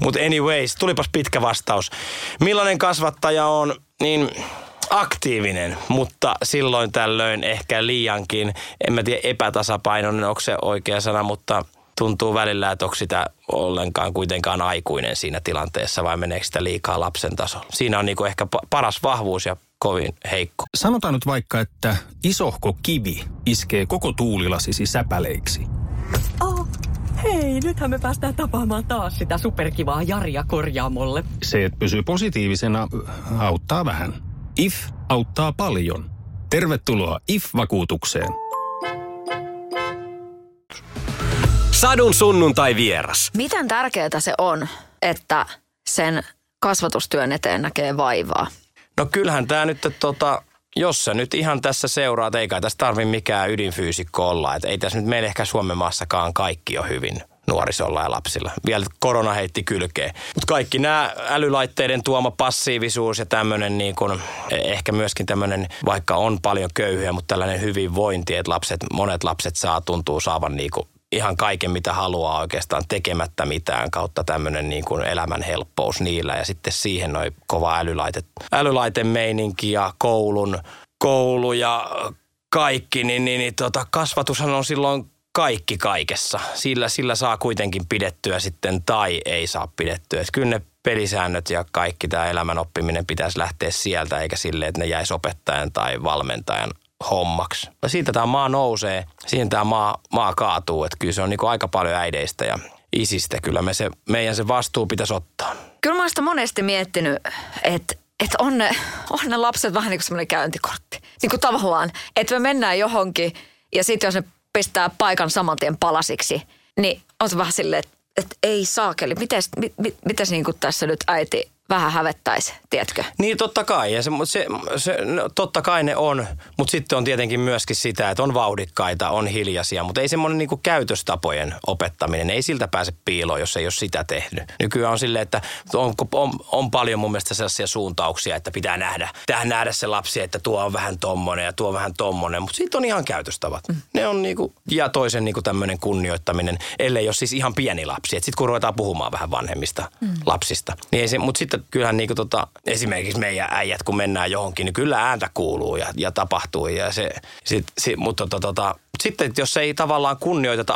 Mutta anyways, tulipas pitkä vastaus. Millainen kasvattaja on, niin aktiivinen, mutta silloin tällöin ehkä liiankin, en mä tiedä epätasapainoinen, onko se oikea sana, mutta tuntuu välillä, että onko sitä ollenkaan kuitenkaan aikuinen siinä tilanteessa vai meneekö sitä liikaa lapsen tasolla. Siinä on niinku ehkä paras vahvuus ja kovin heikko. Sanotaan nyt vaikka, että isohko kivi iskee koko tuulilasisi säpäleiksi. Oh, hei, nythän me päästään tapaamaan taas sitä superkivaa Jaria korjaamolle. Se, että pysyy positiivisena, auttaa vähän. IF auttaa paljon. Tervetuloa IF-vakuutukseen. Sadun sunnuntai vieras. Miten tärkeää se on, että sen kasvatustyön eteen näkee vaivaa? No kyllähän tämä nyt, tota, jos sä nyt ihan tässä seuraat, eikä tässä tarvi mikään ydinfyysikko olla. Et ei tässä nyt meillä ehkä Suomen maassakaan kaikki ole hyvin nuorisolla ja lapsilla. Vielä korona heitti kylkeen. Mutta kaikki nämä älylaitteiden tuoma passiivisuus ja tämmöinen niin kun, ehkä myöskin tämmöinen, vaikka on paljon köyhyä, mutta tällainen hyvinvointi, että lapset, monet lapset saa, tuntuu saavan niin kuin ihan kaiken, mitä haluaa oikeastaan tekemättä mitään kautta tämmöinen niin kuin elämän helppous niillä. Ja sitten siihen noin kova älylaite, älylaitemeininki ja koulun, koulu ja kaikki, niin, niin, niin tota, kasvatushan on silloin kaikki kaikessa. Sillä, sillä saa kuitenkin pidettyä sitten tai ei saa pidettyä. Et kyllä ne pelisäännöt ja kaikki tämä elämän oppiminen pitäisi lähteä sieltä, eikä sille, että ne jäisi opettajan tai valmentajan hommaksi. Ja siitä tämä maa nousee, siihen tämä maa, maa kaatuu. Että kyllä se on niin aika paljon äideistä ja isistä. Kyllä me se, meidän se vastuu pitäisi ottaa. Kyllä mä oon monesti miettinyt, että että on ne, on ne lapset vähän niin kuin semmoinen käyntikortti. Niin kuin tavallaan, että me mennään johonkin ja sitten jos ne pistää paikan saman tien palasiksi, niin on se vähän silleen, että, että ei saakeli. Mites, mit, mit, mites niin kuin tässä nyt äiti vähän hävettäisi, tiedätkö? Niin totta kai, ja se, se, se, no, totta kai ne on, mutta sitten on tietenkin myöskin sitä, että on vauhdikkaita, on hiljaisia, mutta ei semmoinen niinku käytöstapojen opettaminen, ei siltä pääse piiloon, jos ei ole sitä tehnyt. Nykyään on silleen, että on, on, on paljon mun mielestä sellaisia suuntauksia, että pitää nähdä, pitää nähdä se lapsi, että tuo on vähän tommonen ja tuo on vähän tommonen, mutta sitten on ihan käytöstavat. Mm. Ne on niinku, ja toisen niinku tämmöinen kunnioittaminen, ellei ole siis ihan pieni lapsi. Sitten kun ruvetaan puhumaan vähän vanhemmista mm. lapsista, niin ei se, mutta sitten kyllähän niin kuin tota, esimerkiksi meidän äijät, kun mennään johonkin, niin kyllä ääntä kuuluu ja, ja tapahtuu. Ja se, sit, sit, mutta tota, tota, sitten jos ei tavallaan kunnioiteta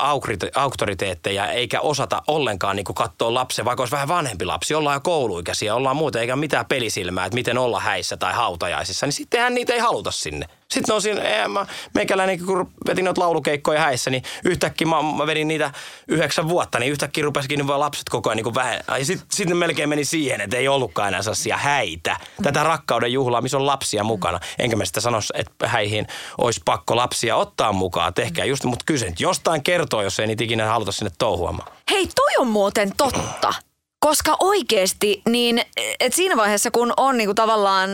auktoriteetteja eikä osata ollenkaan niin katsoa lapsen, vaikka olisi vähän vanhempi lapsi, ollaan jo kouluikäisiä, ollaan muuta eikä mitään pelisilmää, että miten olla häissä tai hautajaisissa, niin sittenhän niitä ei haluta sinne. Sitten on siinä, ei, mä, meikäläinen, kun vetin noita laulukeikkoja häissä, niin yhtäkkiä mä, mä vedin niitä yhdeksän vuotta, niin yhtäkkiä rupesikin niin lapset koko ajan niin vähän. Sitten sit melkein meni siihen, että ei ollutkaan enää sellaisia häitä. Tätä rakkauden juhlaa, missä on lapsia mukana. Enkä mä sitä sano, että häihin olisi pakko lapsia ottaa mukaan. Tehkää just, mutta kyse jostain kertoo, jos ei niitä ikinä haluta sinne touhuamaan. Hei, toi on muuten totta. Koska oikeasti, niin et siinä vaiheessa kun on niinku tavallaan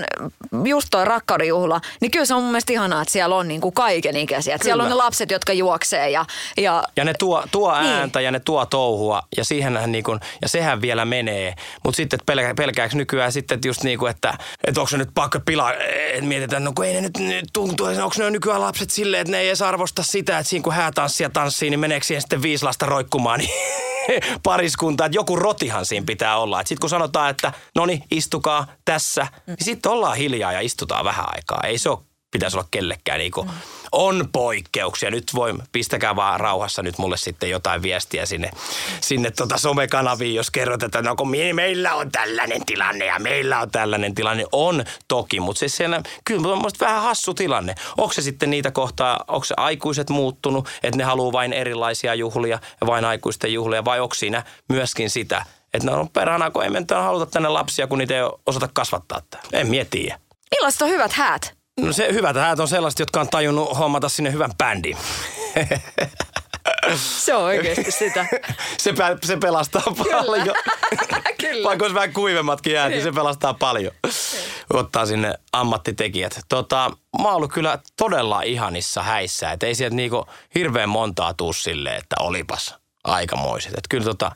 just toi rakkaudenjuhla, niin kyllä se on mun mielestä ihanaa, että siellä on niinku kaiken ikäisiä. siellä on ne lapset, jotka juoksee ja... Ja, ja ne tuo, tuo niin. ääntä ja ne tuo touhua ja siihenhän niinku, ja sehän vielä menee. Mutta sitten pelkä, pelkääkö nykyään sitten että just niinku, että, että onko se nyt pakko pilaa, että mietitään, no kun ei ne nyt, nyt tuntuu, että onko ne nykyään lapset silleen, että ne ei edes arvosta sitä, että siinä kun häätanssia tanssii, niin meneekö siihen sitten viisi lasta roikkumaan, niin *laughs* pariskunta, että joku rotihan siinä pitää olla. Sitten kun sanotaan, että no niin, istukaa tässä, niin sitten ollaan hiljaa ja istutaan vähän aikaa. Ei se ole pitäisi olla kellekään niin kuin, on poikkeuksia. Nyt voi, pistäkää vaan rauhassa nyt mulle sitten jotain viestiä sinne, sinne tota somekanaviin, jos kerrot, että no kun meillä on tällainen tilanne ja meillä on tällainen tilanne. On toki, mutta siis siellä, kyllä on vähän hassu tilanne. Onko se sitten niitä kohtaa, onko se aikuiset muuttunut, että ne haluaa vain erilaisia juhlia ja vain aikuisten juhlia, vai onko siinä myöskin sitä, että no perhana, kun ei haluta tänne lapsia, kun niitä ei osata kasvattaa. En mietiä. Millaiset on hyvät häät? No se hyvät häät on sellaiset, jotka on tajunnut hommata sinne hyvän bändin. Se on oikeasti sitä. se, se pelastaa Kyllä. paljon. *laughs* Kyllä. Vaikka olisi vähän kuivemmatkin jäät, niin se niin. pelastaa paljon. Niin. Ottaa sinne ammattitekijät. Tota, mä oon ollut kyllä todella ihanissa häissä. Että ei sieltä niinku hirveän montaa tuu silleen, että olipas aikamoiset. Että kyllä tota,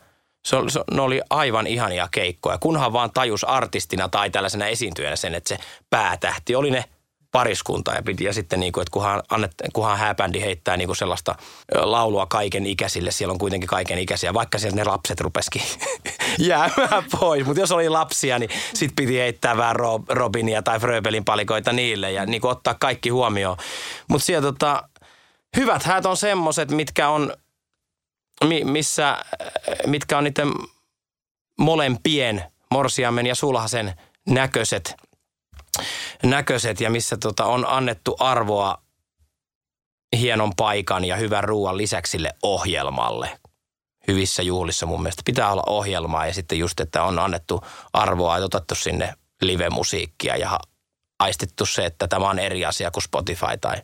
se, se, ne oli aivan ihania keikkoja. Kunhan vaan tajus artistina tai tällaisena esiintyjänä sen, että se päätähti oli ne – pariskunta ja, piti, ja sitten niin kuin, että kunhan, annet, kunhan hääbändi heittää niin kuin sellaista laulua kaiken ikäisille, siellä on kuitenkin kaiken ikäisiä, vaikka sieltä ne lapset rupesikin *laughs* jäämään pois. Mutta jos oli lapsia, niin sitten piti heittää vähän Robinia tai Fröbelin palikoita niille ja niin kuin ottaa kaikki huomioon. Mutta siellä tota, hyvät häät on semmoiset, mitkä on, missä, mitkä on niiden molempien morsiamen ja sulhasen näköiset – näköiset ja missä tota on annettu arvoa hienon paikan ja hyvän ruoan lisäksi sille ohjelmalle. Hyvissä juhlissa mun mielestä pitää olla ohjelmaa ja sitten just, että on annettu arvoa ja otettu sinne live-musiikkia ja aistettu se, että tämä on eri asia kuin Spotify tai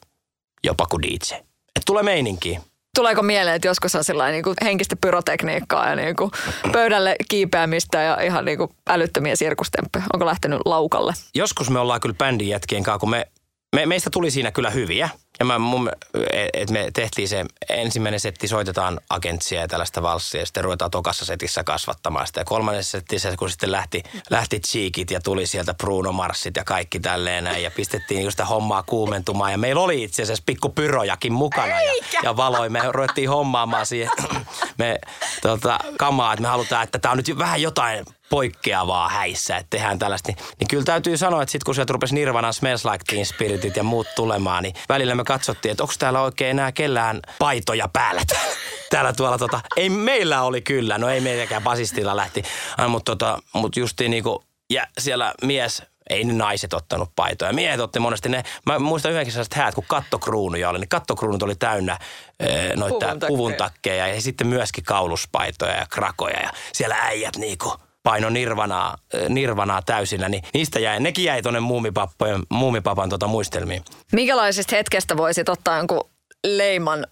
jopa kuin DJ. Että tulee meininkiä. Tuleeko mieleen, että joskus on sellainen niin kuin henkistä pyrotekniikkaa ja niin kuin pöydälle kiipeämistä ja ihan niin kuin älyttömiä sirkustemppuja? Onko lähtenyt laukalle? Joskus me ollaan kyllä bändin jätkien kanssa, kun me, me, meistä tuli siinä kyllä hyviä – ja mä, mun, et me tehtiin se ensimmäinen setti, soitetaan agentsia ja tällaista valssia ja sitten ruvetaan tokassa setissä kasvattamaan sitä. Ja kolmannessa settissä, kun sitten lähti, lähti Cheekit ja tuli sieltä Bruno Marsit ja kaikki tälleen näin, ja pistettiin sitä hommaa kuumentumaan. Ja meillä oli itse asiassa pikku pyrojakin mukana ja, ja valoi. Me ruvettiin hommaamaan siihen me, tota, kamaa, että me halutaan, että tämä on nyt vähän jotain poikkeavaa häissä, että tehdään tällaista. Niin, niin kyllä täytyy sanoa, että sitten kun sieltä rupesi Nirvana, Smells Like Teen Spiritit ja muut tulemaan, niin välillä me katsottiin, että onko täällä oikein enää kellään paitoja päällä täällä, täällä tuolla. Tota. Ei meillä oli kyllä, no ei meilläkään basistilla lähti, mutta tota, mut justiin niinku, ja siellä mies ei ne naiset ottanut paitoja. Miehet otti monesti ne, mä muistan yhdenkin sellaiset häät, kun kattokruunuja oli, niin kattokruunut oli täynnä ee, noita Puvuntakkeja. puvuntakkeja ja sitten myöskin kauluspaitoja ja krakoja ja siellä äijät niinku paino nirvanaa, ee, nirvanaa täysillä, niin niistä jäi, nekin jäi tuonne muumipappojen, muumipapan tota muistelmiin. Minkälaisesta hetkestä voisit ottaa jonkun leiman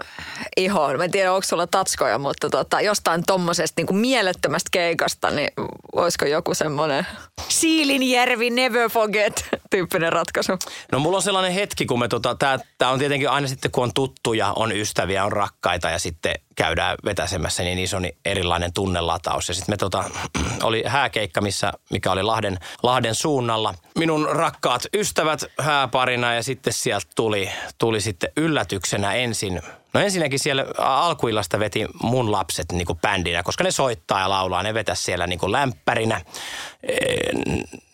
ihoon? Mä en tiedä, onko sulla tatskoja, mutta tota, jostain tommosesta niin kuin mielettömästä keikasta, niin olisiko joku semmoinen Siilinjärvi never forget tyyppinen ratkaisu? No mulla on sellainen hetki, kun me tota, tää, tää on tietenkin aina sitten, kun on tuttuja, on ystäviä, on rakkaita ja sitten käydään vetäsemässä, niin niissä on erilainen tunnelataus. Ja sitten me tota, *clears throat* oli hääkeikka, missä, mikä oli Lahden, Lahden suunnalla. Minun rakkaat ystävät hääparina ja sitten sieltä tuli, tuli sitten yllätyksenä ensin No ensinnäkin siellä alkuillasta veti mun lapset niin bändinä, koska ne soittaa ja laulaa. Ne vetäisi siellä niin lämpärinä.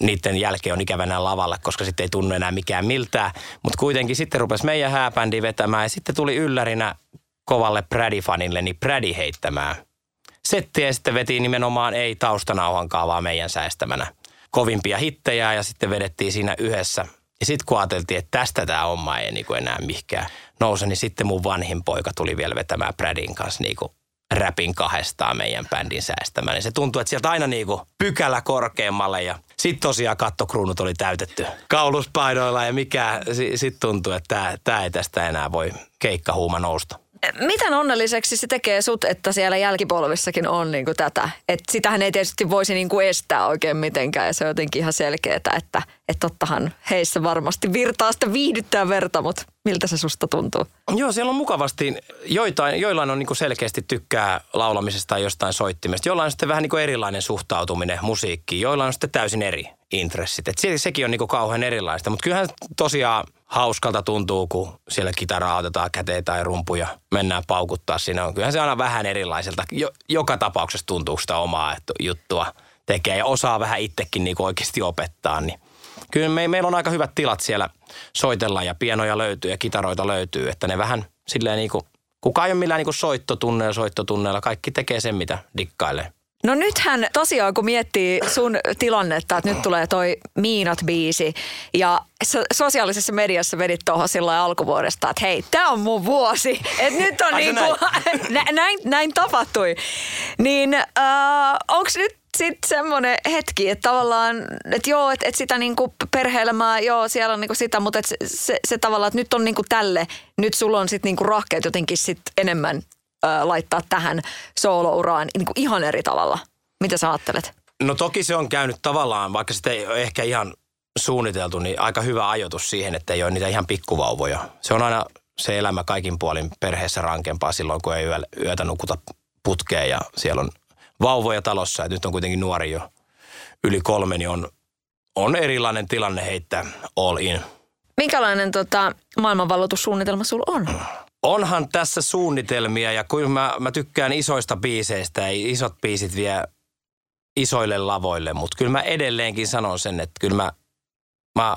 Niiden jälkeen on ikävänä lavalle, koska sitten ei tunnu enää mikään miltään. Mutta kuitenkin sitten rupesi meidän hääbändi vetämään ja sitten tuli yllärinä kovalle Prädi-fanille, niin Prädi heittämään. Settiä sitten veti nimenomaan ei taustanauhankaan, vaan meidän säästämänä. Kovimpia hittejä ja sitten vedettiin siinä yhdessä. Ja sitten kun ajateltiin, että tästä tämä homma ei niinku enää mihinkään nouse, niin sitten mun vanhin poika tuli vielä vetämään Bradin kanssa niinku räpin kahdestaan meidän bändin säästämään. Niin se tuntui, että sieltä aina niinku pykälä korkeammalle ja sitten tosiaan kattokruunut oli täytetty kauluspaidoilla ja mikä, sitten tuntui, että tämä ei tästä enää voi keikkahuuma nousta. Miten onnelliseksi se tekee sut, että siellä jälkipolvissakin on niin kuin tätä? Et sitähän ei tietysti voisi niin kuin estää oikein mitenkään ja se on jotenkin ihan selkeää, että, että tottahan heissä varmasti virtaa sitä viihdyttää verta, mutta miltä se susta tuntuu? Joo, siellä on mukavasti, joitain, joillain on niin kuin selkeästi tykkää laulamisesta tai jostain soittimesta, jollain on sitten vähän niin kuin erilainen suhtautuminen musiikkiin, joillain on sitten täysin eri intressit. Et se, sekin on niin kuin kauhean erilaista, mutta kyllähän tosiaan hauskalta tuntuu, kun siellä kitaraa otetaan käteen tai rumpuja, mennään paukuttaa siinä. On. Kyllähän se aina vähän erilaiselta. Jo, joka tapauksessa tuntuu sitä omaa juttua tekee ja osaa vähän itsekin niin oikeasti opettaa. Niin kyllä me, meillä on aika hyvät tilat siellä soitella ja pienoja löytyy ja kitaroita löytyy, että ne vähän silleen niin kuin, kukaan ei ole millään niin soittotunneilla, soittotunneilla. Kaikki tekee sen, mitä dikkailee. No nythän tosiaan, kun miettii sun tilannetta, että nyt tulee toi Miinat-biisi ja so- sosiaalisessa mediassa vedit tuohon silloin alkuvuodesta, että hei, tämä on mun vuosi. Että nyt on niinku, näin? *laughs* näin, näin tapahtui. Niin äh, onko nyt sitten semmoinen hetki, että tavallaan, että joo, että, että sitä niinku perhe-elämää, joo, siellä on niinku sitä, mutta että se, se, se tavallaan, että nyt on niinku tälle, nyt sulla on sitten niinku rahkeet jotenkin sit enemmän laittaa tähän soolouraan niin kuin ihan eri tavalla. Mitä sä ajattelet? No toki se on käynyt tavallaan, vaikka sitä ei ole ehkä ihan suunniteltu, niin aika hyvä ajoitus siihen, että ei ole niitä ihan pikkuvauvoja. Se on aina se elämä kaikin puolin perheessä rankempaa silloin, kun ei yötä nukuta putkeen ja siellä on vauvoja talossa. Et nyt on kuitenkin nuori jo yli kolme, niin on, on erilainen tilanne heittää all in. Minkälainen tota, maailmanvalloitussuunnitelma sulla on? Onhan tässä suunnitelmia ja kun mä, mä tykkään isoista biiseistä, ei isot biisit vie isoille lavoille, mutta kyllä mä edelleenkin sanon sen, että kyllä mä, mä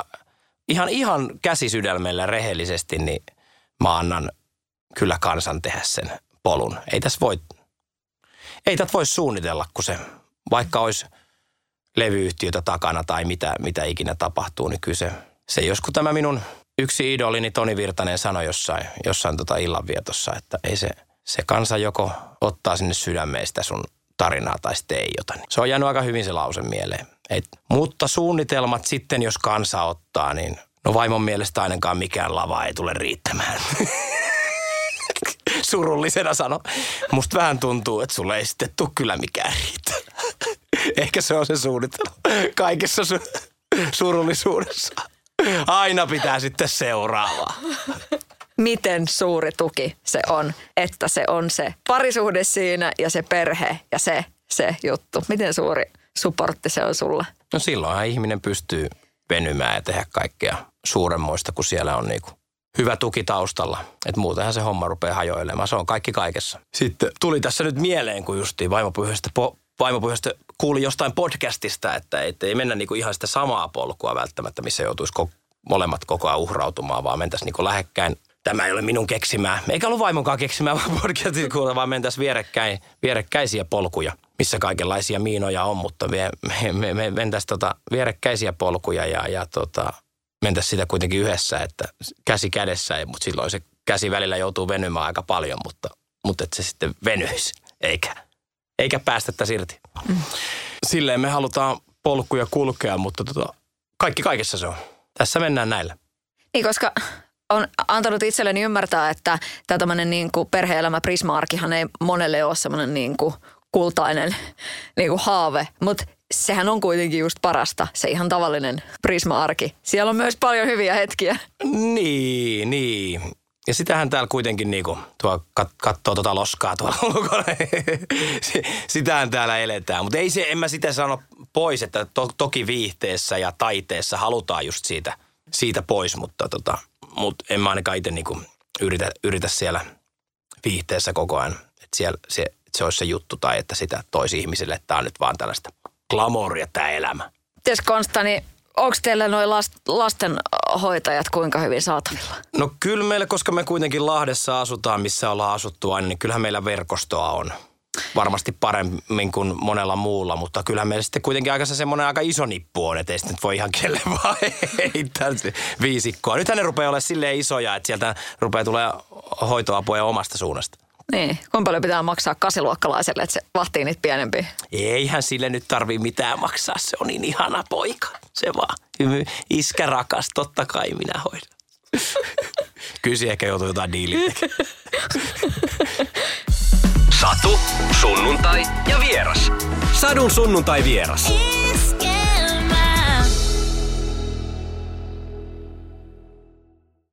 ihan, ihan käsisydämellä rehellisesti, niin mä annan kyllä kansan tehdä sen polun. Ei tässä voi, ei tätä voi suunnitella, kun se, vaikka olisi levyyhtiötä takana tai mitä, mitä ikinä tapahtuu, niin kyllä se, se joskus tämä minun yksi idolini Toni Virtanen sanoi jossain, jossain tota illanvietossa, että ei se, se kansa joko ottaa sinne sydämeistä sun tarinaa tai sitten ei ota. Se on jäänyt aika hyvin se lause mieleen. Et, mutta suunnitelmat sitten, jos kansa ottaa, niin no vaimon mielestä ainakaan mikään lava ei tule riittämään. *laughs* Surullisena sano. Musta vähän tuntuu, että sulle ei sitten tule kyllä mikään riittää. *laughs* Ehkä se on se suunnitelma kaikessa su- surullisuudessa. Aina pitää sitten seuraavaa. Miten suuri tuki se on, että se on se parisuhde siinä ja se perhe ja se, se juttu. Miten suuri supportti se on sulla? No silloinhan ihminen pystyy venymään ja tehdä kaikkea suuremmoista, kun siellä on niinku hyvä tuki taustalla. Että muutenhan se homma rupeaa hajoilemaan. Se on kaikki kaikessa. Sitten tuli tässä nyt mieleen, kun justiin vaimopyhästä po- vaimopuheesta kuulin jostain podcastista, että, ei mennä niinku ihan sitä samaa polkua välttämättä, missä joutuisi ko- molemmat koko ajan uhrautumaan, vaan mentäisiin niinku lähekkäin. Tämä ei ole minun keksimää, eikä ollut vaimonkaan keksimää, *laughs* vaan podcastit kuulla, vaan mentäisiin vierekkäin, vierekkäisiä polkuja, missä kaikenlaisia miinoja on, mutta me, me, me, me mentäisiin tota vierekkäisiä polkuja ja, ja tota, mentäisiin sitä kuitenkin yhdessä, että käsi kädessä, mutta silloin se käsi välillä joutuu venymään aika paljon, mutta, mutta että se sitten venyisi, eikä, eikä päästettäisi irti. Mm. Silleen me halutaan polkuja kulkea, mutta tota, kaikki kaikessa se on. Tässä mennään näillä. Niin, koska on antanut itselleni ymmärtää, että tämä tämmöinen niin kuin perhe-elämä Prisma-arkihan ei monelle ole semmoinen niin kuin kultainen niin kuin haave, mutta sehän on kuitenkin just parasta, se ihan tavallinen Prisma-arki. Siellä on myös paljon hyviä hetkiä. Niin, niin. Ja sitähän täällä kuitenkin niinku, tuo kat- katsoo tota loskaa tuolla *laughs* ulkona. sitähän täällä eletään. Mutta ei se, en mä sitä sano pois, että to, toki viihteessä ja taiteessa halutaan just siitä, siitä pois, mutta tota, mut en mä ainakaan itse niinku yritä, yritä siellä viihteessä koko ajan. Että siellä se, se olisi se juttu tai että sitä toisi ihmisille, että tämä on nyt vaan tällaista glamouria tämä elämä. Ties Konstani, onko teillä noin last, lastenhoitajat kuinka hyvin saatavilla? No kyllä meillä, koska me kuitenkin Lahdessa asutaan, missä ollaan asuttu aina, niin kyllähän meillä verkostoa on. Varmasti paremmin kuin monella muulla, mutta kyllähän meillä sitten kuitenkin aika se semmoinen aika iso nippu on, että ei sitten voi ihan kelle *laughs* vaan heittää viisikkoa. Nythän ne rupeaa olemaan silleen isoja, että sieltä rupeaa tulee hoitoapua omasta suunnasta. Niin, kuinka paljon pitää maksaa kasiluokkalaiselle, että se vahtii niitä pienempiä? Eihän sille nyt tarvii mitään maksaa, se on niin ihana poika. Se vaan, iskä rakas, totta kai minä hoidan. *laughs* Kysi ehkä joutuu jotain diiliä Satu, sunnuntai ja vieras. Sadun sunnuntai vieras.